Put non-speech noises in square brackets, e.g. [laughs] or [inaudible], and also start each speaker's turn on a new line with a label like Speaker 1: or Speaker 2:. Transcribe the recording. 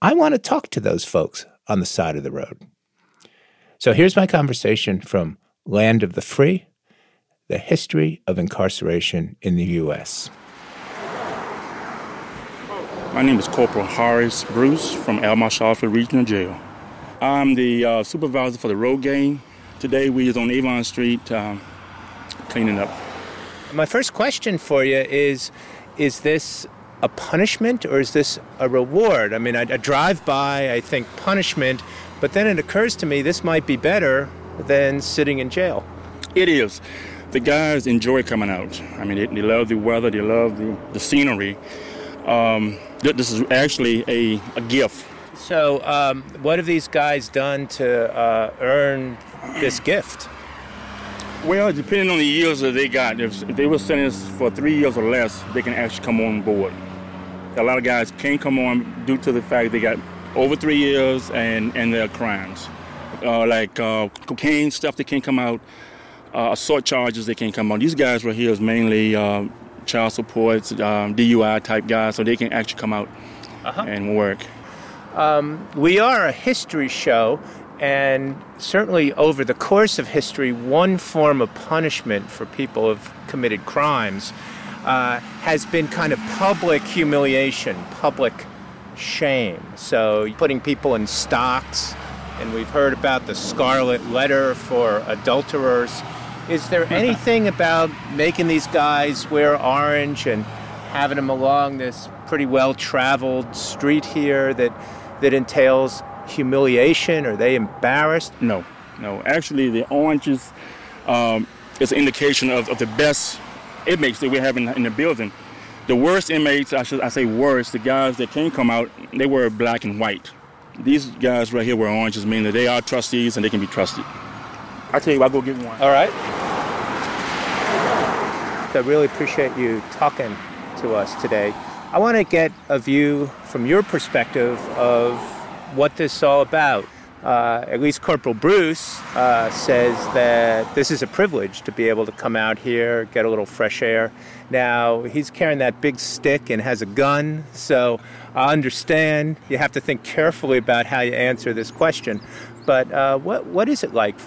Speaker 1: I want to talk to those folks on the side of the road. So here's my conversation from Land of the Free The History of Incarceration in the U.S.
Speaker 2: My name is Corporal Horace Bruce from Alma Shawford Regional Jail. I'm the uh, supervisor for the road gang. Today we is on Avon Street um, cleaning up.
Speaker 1: My first question for you is Is this a punishment or is this a reward? I mean, I, I drive by, I think punishment, but then it occurs to me this might be better than sitting in jail.
Speaker 2: It is. The guys enjoy coming out. I mean, they, they love the weather, they love the, the scenery. Um, this is actually a, a gift.
Speaker 1: So, um, what have these guys done to uh, earn this gift?
Speaker 2: Well, depending on the years that they got, if, if they were sentenced for three years or less, they can actually come on board. A lot of guys can't come on due to the fact they got over three years and, and their crimes. Uh, like uh, cocaine stuff, they can't come out. Uh, assault charges, they can't come out. These guys right here is mainly uh, child support, um, DUI type guys, so they can actually come out uh-huh. and work.
Speaker 1: Um, we are a history show, and certainly over the course of history, one form of punishment for people who have committed crimes uh, has been kind of public humiliation, public shame. So putting people in stocks, and we've heard about the scarlet letter for adulterers. Is there [laughs] anything about making these guys wear orange and having them along this pretty well traveled street here that, that entails humiliation? Are they embarrassed?
Speaker 2: No, no. Actually, the oranges um, is an indication of, of the best inmates that we have in, in the building. The worst inmates, I should I say worst, the guys that can come out, they wear black and white. These guys right here wear oranges, meaning that they are trustees and they can be trusted. I tell you, I'll go get one.
Speaker 1: All right. I really appreciate you talking to us today. I want to get a view from your perspective of what this is all about uh, at least Corporal Bruce uh, says that this is a privilege to be able to come out here, get a little fresh air. Now, he's carrying that big stick and has a gun, so I understand you have to think carefully about how you answer this question. But uh, what, what is it like for you?